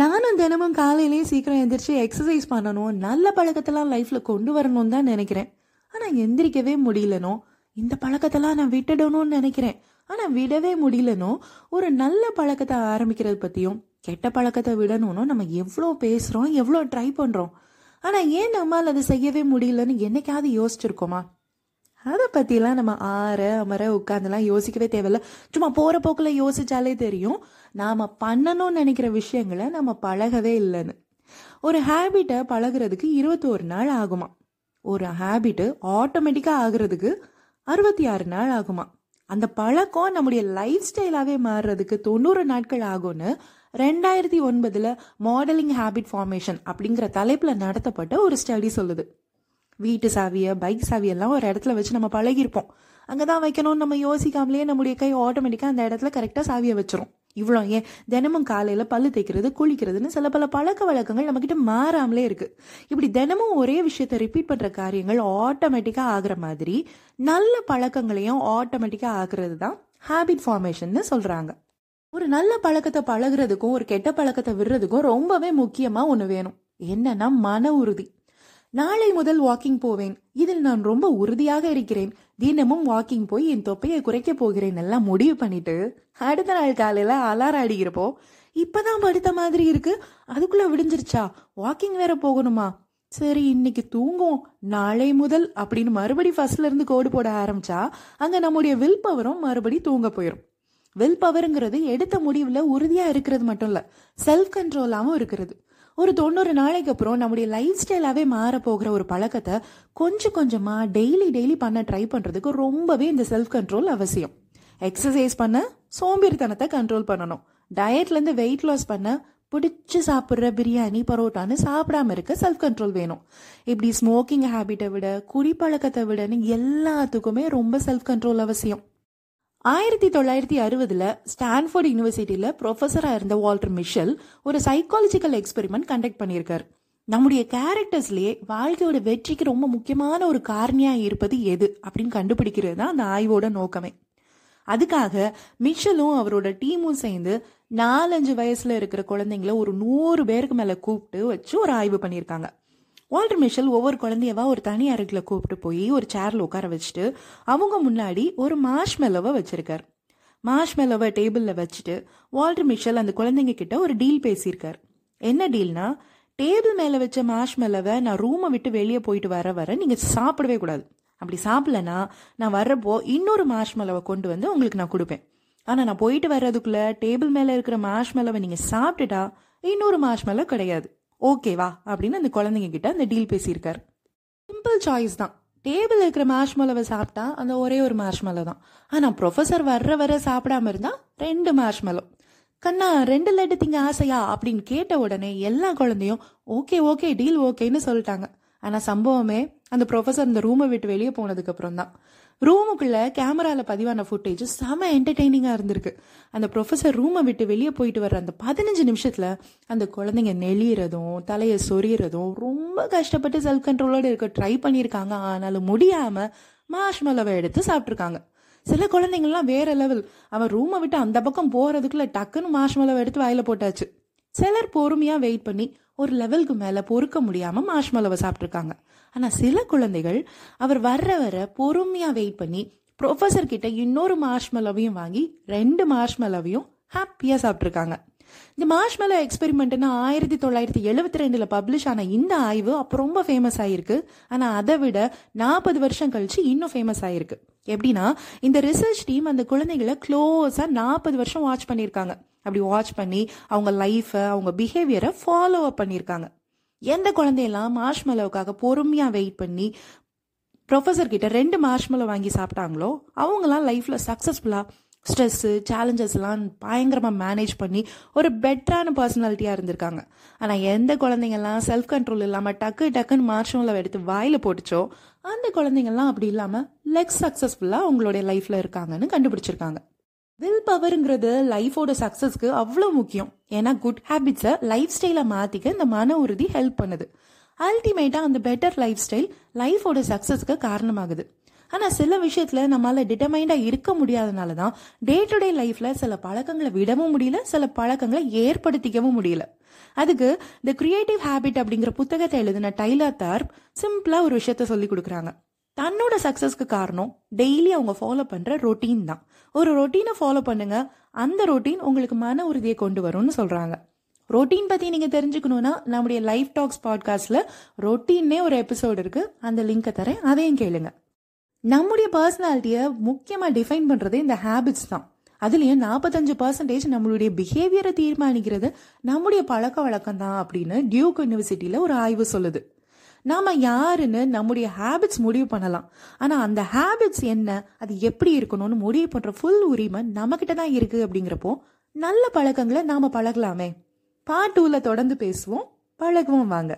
நானும் தினமும் காலையிலேயே சீக்கிரம் எந்திரிச்சு எக்ஸசைஸ் பண்ணணும் நல்ல பழக்கத்தெல்லாம் லைஃப்ல கொண்டு வரணும்னு தான் நினைக்கிறேன். ஆனா எந்திரிக்கவே முடியலனோ? இந்த பழக்கத்தெல்லாம் நான் விட்டுடணும்னு நினைக்கிறேன். ஆனா விடவே முடியலனோ? ஒரு நல்ல பழக்கத்தை ஆரம்பிக்கிறது பத்தியும் கெட்ட பழக்கத்தை விடணும்னு நம்ம எவ்வளோ பேசுறோம் எவ்வளோ ட்ரை பண்றோம். ஆனா ஏன் நம்மால் அதை செய்யவே முடியலன்னு என்னைக்காவது யோசிச்சிருக்கோமா? அதை பற்றிலாம் நம்ம ஆற அமர உட்காந்துலாம் யோசிக்கவே தேவையில்ல. சும்மா போகிற போக்கில் யோசிச்சாலே தெரியும். நாம் பண்ணணும்னு நினைக்கிற விஷயங்களை நம்ம பழகவே இல்லைன்னு. ஒரு ஹேபிட்டை பழகுறதுக்கு இருபத்தோரு நாள் ஆகுமா ஒரு ஹேபிட்டு ஆட்டோமேட்டிக்காக ஆகுறதுக்கு அறுபத்தி ஆறு நாள் ஆகுமா அந்த பழக்கம் நம்முடைய லைஃப் ஸ்டைலாகவே மாறுறதுக்கு தொண்ணூறு நாட்கள் ஆகும்னு ரெண்டாயிரத்தி ஒன்பதில் மாடலிங் ஹேபிட் ஃபார்மேஷன் அப்படிங்கிற தலைப்பில் நடத்தப்பட்ட ஒரு ஸ்டடி சொல்லுது. வீட்டு சாவியை பைக் சாவியெல்லாம் ஒரு இடத்துல வச்சு நம்ம பழகிருப்போம் அங்கே தான் வைக்கணும்னு நம்ம யோசிக்காமலேயே நம்முடைய கை ஆட்டோமேட்டிக்காக அந்த இடத்துல கரெக்டாக சாவியை வச்சிரும். இவ்வளோ ஏன்? தினமும் காலையில் பல்லு தேய்க்கிறது குளிக்கிறதுன்னு சில பல பழக்க வழக்கங்கள் நம்மக்கிட்ட மாறாமலே இருக்கு. இப்படி தினமும் ஒரே விஷயத்தை ரிப்பீட் பண்ணுற காரியங்கள் ஆட்டோமேட்டிக்காக ஆகிற மாதிரி நல்ல பழக்கங்களையும் ஆட்டோமேட்டிக்காக ஆகிறது தான் ஹேபிட் ஃபார்மேஷன்னு சொல்கிறாங்க ஒரு நல்ல பழக்கத்தை பழகுறதுக்கும் ஒரு கெட்ட பழக்கத்தை விடுறதுக்கும் ரொம்பவே முக்கியமாக ஒன்று வேணும். என்னன்னா மன உறுதி. நாளை முதல் வாக்கிங் போவேன். இதில் நான் ரொம்ப உறுதியாக இருக்கிறேன். தினமும் வாக்கிங் போய் என் தொப்பையை குறைக்க போகிறேன் எல்லாம் முடிவு பண்ணிட்டு அடுத்த நாள் காலையில அலாரம் அடிக்கிறப்போ இப்பதான் படுத்த மாதிரி இருக்கு. அதுக்குள்ள விடிஞ்சிருச்சா? வாக்கிங் வேற போகணுமா? சரி இன்னைக்கு தூங்குவோம். நாளை முதல் அப்படின்னு மறுபடி ஃபர்ஸ்ட்ல இருந்து கோடு போட ஆரம்பிச்சா அங்க நம்முடைய வில் பவரும் மறுபடி தூங்க போயிடும் வில் பவருங்கிறது எடுத்த முடிவுல உறுதியா இருக்கிறது மட்டும் இல்ல செல்ஃப் கண்ட்ரோலாவும் இருக்கிறது. ஒரு தொண்ணூறு நாளைக்கு அப்புறம் நம்முடைய லைஃப் ஸ்டைலாகவே மாறப்போகிற ஒரு பழக்கத்தை கொஞ்சம் கொஞ்சமாக டெய்லி டெய்லி பண்ண ட்ரை பண்ணுறதுக்கு ரொம்பவே இந்த செல்ஃப் கண்ட்ரோல் அவசியம். எக்ஸசைஸ் பண்ண சோம்பேறித்தனத்தை கண்ட்ரோல் பண்ணணும். டயட்லேருந்து வெயிட் லாஸ் பண்ண பிடிச்சி சாப்பிட்ற பிரியாணி பரோட்டான்னு சாப்பிடாம இருக்க செல்ஃப் கண்ட்ரோல் வேணும். இப்படி ஸ்மோக்கிங் ஹேபிட்டை விட குடிப்பழக்கத்தை விடன்னு எல்லாத்துக்குமே ரொம்ப செல்ஃப் கண்ட்ரோல் அவசியம். ஆயிரத்தி தொள்ளாயிரத்தி அறுபதுல ஸ்டான்ஃபோர்ட் யூனிவர்சிட்டியில ப்ரொஃபஸரா இருந்த வால்டர் மிஷல் ஒரு சைக்காலஜிக்கல் எக்ஸ்பெரிமெண்ட் கண்டக்ட் பண்ணியிருக்கார். நம்முடைய கேரக்டர்ஸ்லயே வாழ்க்கையோட வெற்றிக்கு ரொம்ப முக்கியமான ஒரு காரணியா இருப்பது எது அப்படின்னு கண்டுபிடிக்கிறது தான் அந்த ஆய்வோட நோக்கமே. அதுக்காக மிஷலும் அவரோட டீமும் சேர்ந்து நாலஞ்சு வயசுல இருக்கிற குழந்தைங்கள ஒரு நூறு பேருக்கு மேல கூப்பிட்டு வச்சு ஒரு ஆய்வு பண்ணியிருக்காங்க. வால்டர் மிஷல் ஒவ்வொரு குழந்தையவா ஒரு தனி அருகில் கூப்பிட்டு போய் ஒரு சேர்ல உட்கார வச்சுட்டு அவங்க முன்னாடி ஒரு மாஷ் மெலவை வச்சிருக்காரு. மாஷ் மெலவை டேபிளில் வச்சுட்டு வால்டர் மிஷல் அந்த குழந்தைங்க கிட்ட ஒரு டீல் பேசியிருக்கார். என்ன டீல்னா டேபிள் மேலே வச்ச மாஷ் மெலவை நான் ரூமை விட்டு வெளியே போயிட்டு வர வர நீங்கள் சாப்பிடவே கூடாது. அப்படி சாப்பிடலனா நான் வர்றப்போ இன்னொரு மாஷ் மெலவை கொண்டு வந்து உங்களுக்கு நான் கொடுப்பேன். ஆனால் நான் போயிட்டு வர்றதுக்குள்ளே டேபிள் மேலே இருக்கிற மாஷ் மெலவை நீங்கள் சாப்பிட்டுட்டா இன்னொரு மாஷ் மெலவை கிடையாது. ஓகேவா அப்படின்னு அந்த குழந்தைங்க கிட்ட அந்த டீல் பேசியிருக்காரு. சிம்பிள் சாய்ஸ் தான். டேபிள் இருக்கிற மேஷ்மலவை சாப்பிட்டா அந்த ஒரே ஒரு மேஷ்மலோ தான். ஆனால் ப்ரொஃபஸர் வர்ற வர சாப்பிடாம இருந்தா ரெண்டு மேஷ்மலோ கண்ணா ரெண்டு லட்டு திங்க ஆசையா? அப்படின்னு கேட்ட உடனே எல்லா குழந்தையும் ஓகே ஓகே டீல் ஓகேன்னு சொல்லிட்டாங்க. ஆனால் சம்பவமே அந்த ப்ரொஃபஸர் அந்த ரூமை விட்டு வெளியே போனதுக்கு அப்புறம் தான் ரூமுக்குள்ள கேமரால பதிவான ஃபுட்டேஜ் செம என்டர்டெய்னிங்கா இருந்திருக்கு. அந்த ப்ரொஃபஸர் ரூமை விட்டு வெளியே போயிட்டு வர்ற அந்த பதினஞ்சு நிமிஷத்துல அந்த குழந்தைங்க நெளியறதும் தலையை சொரியறதும் ரொம்ப கஷ்டப்பட்டு செல்ஃப் கண்ட்ரோலோட இருக்க ட்ரை பண்ணியிருக்காங்க. ஆனாலும் முடியாம மாஷ்மலவை எடுத்து சாப்பிட்ருக்காங்க சில குழந்தைங்கள்லாம் வேற லெவல் அவன் ரூமை விட்டு அந்த பக்கம் போறதுக்குள்ள டக்குன்னு மாஷ்மலவை எடுத்து வாயில போட்டாச்சு. சிலர் பொறுமையா வெயிட் பண்ணி ஒரு லெவலுக்கு மேலே பொறுக்க முடியாமல் மாஷ்மலவை சாப்பிட்ருக்காங்க ஆனால் சில குழந்தைகள் அவர் வர்ற வர பொறுமையாக வெயிட் பண்ணி ப்ரொஃபஸர் கிட்ட இன்னொரு மாஷ்மலவையும் வாங்கி ரெண்டு மாஷ்மலவையும் ஹாப்பியாக சாப்பிட்ருக்காங்க இந்த மார்ஷ்மலோ எக்ஸ்பெரிமெண்ட்னா ஆயிரத்தி தொள்ளாயிரத்தி எழுபத்தி ரெண்டுல பப்ளிஷ் ஆன இந்த ஆய்வு அப்போ ரொம்ப ஃபேமஸ் ஆயிருக்கு. ஆனா அதை விட நாற்பது வருஷம் கழிச்சு இன்னும் ஃபேமஸ் ஆயிருக்கு. எப்படின்னா இந்த ரிசர்ச் டீம் அந்த குழந்தைகளை க்ளோஸா நாற்பது வருஷம் வாட்ச் பண்ணியிருக்காங்க. அப்படி வாட்ச் பண்ணி அவங்க லைஃபை அவங்க பிஹேவியரை ஃபாலோ அப் பண்ணியிருக்காங்க. எந்த குழந்தையெல்லாம் மார்ஷ்மலோவுக்காக பொறுமையா வெயிட் பண்ணி ப்ரொஃபஸர் கிட்ட ரெண்டு மார்ஷ்மலோ வாங்கி சாப்பிட்டாங்களோ அவங்களாம் லைஃப்ல சக்சஸ்ஃபுல்லா ஸ்ட்ரெஸ்ஸு சேலஞ்சஸ்லாம் பயங்கரமாக மேனேஜ் பண்ணி ஒரு பெட்டரான பர்சனாலிட்டியாக இருந்திருக்காங்க. ஆனால் எந்த குழந்தைங்கள்லாம் செல்ஃப் கண்ட்ரோல் இல்லாமல் டக்கு டக்குன்னு மார்ஷமில் எடுத்து வாயில் போட்டுச்சோ அந்த குழந்தைங்கள்லாம் அப்படி இல்லாமல் லெக்ஸ் சக்ஸஸ்ஃபுல்லாக அவங்களுடைய லைஃப்பில் இருக்காங்கன்னு கண்டுபிடிச்சிருக்காங்க. வில் பவருங்கிறது லைஃபோட சக்ஸஸ்க்கு அவ்வளோ முக்கியம். ஏன்னா குட் ஹேபிட்ஸை லைஃப் ஸ்டைலை மாற்றிக்க இந்த மன உறுதி ஹெல்ப் பண்ணுது. அல்டிமேட்டாக அந்த பெட்டர் லைஃப் ஸ்டைல் லைஃபோட சக்ஸஸ்க்கு காரணமாகுது. ஆனால் சில விஷயத்தில் நம்மளால் டிட்டர்மைண்டாக இருக்க முடியாதனால தான் டே டு டே லைஃப்பில் சில பழக்கங்களை விடவும் முடியல சில பழக்கங்களை ஏற்படுத்திக்கவும் முடியல. அதுக்கு த கிரியேட்டிவ் ஹேபிட் அப்படிங்கிற புத்தகத்தை எழுதின டைலர் தார்ப் சிம்பிளாக ஒரு விஷயத்த சொல்லி கொடுக்குறாங்க. தன்னோட சக்ஸஸ்க்கு காரணம் டெய்லி அவங்க ஃபாலோ பண்ணுற ரொட்டீன் தான். ஒரு ரொட்டீனை ஃபாலோ பண்ணுங்க அந்த ரொட்டீன் உங்களுக்கு மன உறுதியை கொண்டு வரும்னு சொல்கிறாங்க ரொட்டீன் பற்றி நீங்கள் தெரிஞ்சுக்கணுன்னா நம்முடைய லைஃப் டாக்ஸ் பாட்காஸ்ட்டில் ரொட்டீன்னே ஒரு எபிசோடு இருக்குது அந்த லிங்கை தரேன் அதையும் கேளுங்க. நம்முடைய பர்சனாலிட்டியை முக்கியமாக டிஃபைன் பண்ணுறது இந்த ஹேபிட்ஸ் தான். அதுலேயும் நாற்பத்தஞ்சு பர்சன்டேஜ் நம்மளுடைய பிஹேவியரை தீர்மானிக்கிறது நம்முடைய பழக்க வழக்கம் தான் அப்படின்னு டியூக் யூனிவர்சிட்டியில் ஒரு ஆய்வு சொல்லுது. நாம் யாருன்னு நம்முடைய ஹேபிட்ஸ் முடிவு பண்ணலாம். ஆனால் அந்த ஹேபிட்ஸ் என்ன அது எப்படி இருக்கணும்னு முடிவு பண்ணுற ஃபுல் உரிமை நம்மக்கிட்ட தான் இருக்குது அப்படிங்கிறப்போ நல்ல பழக்கங்களை நாம் பழகலாமே. பார்ட் டூவில் தொடர்ந்து பேசுவோம். பழகுவோம் வாங்க.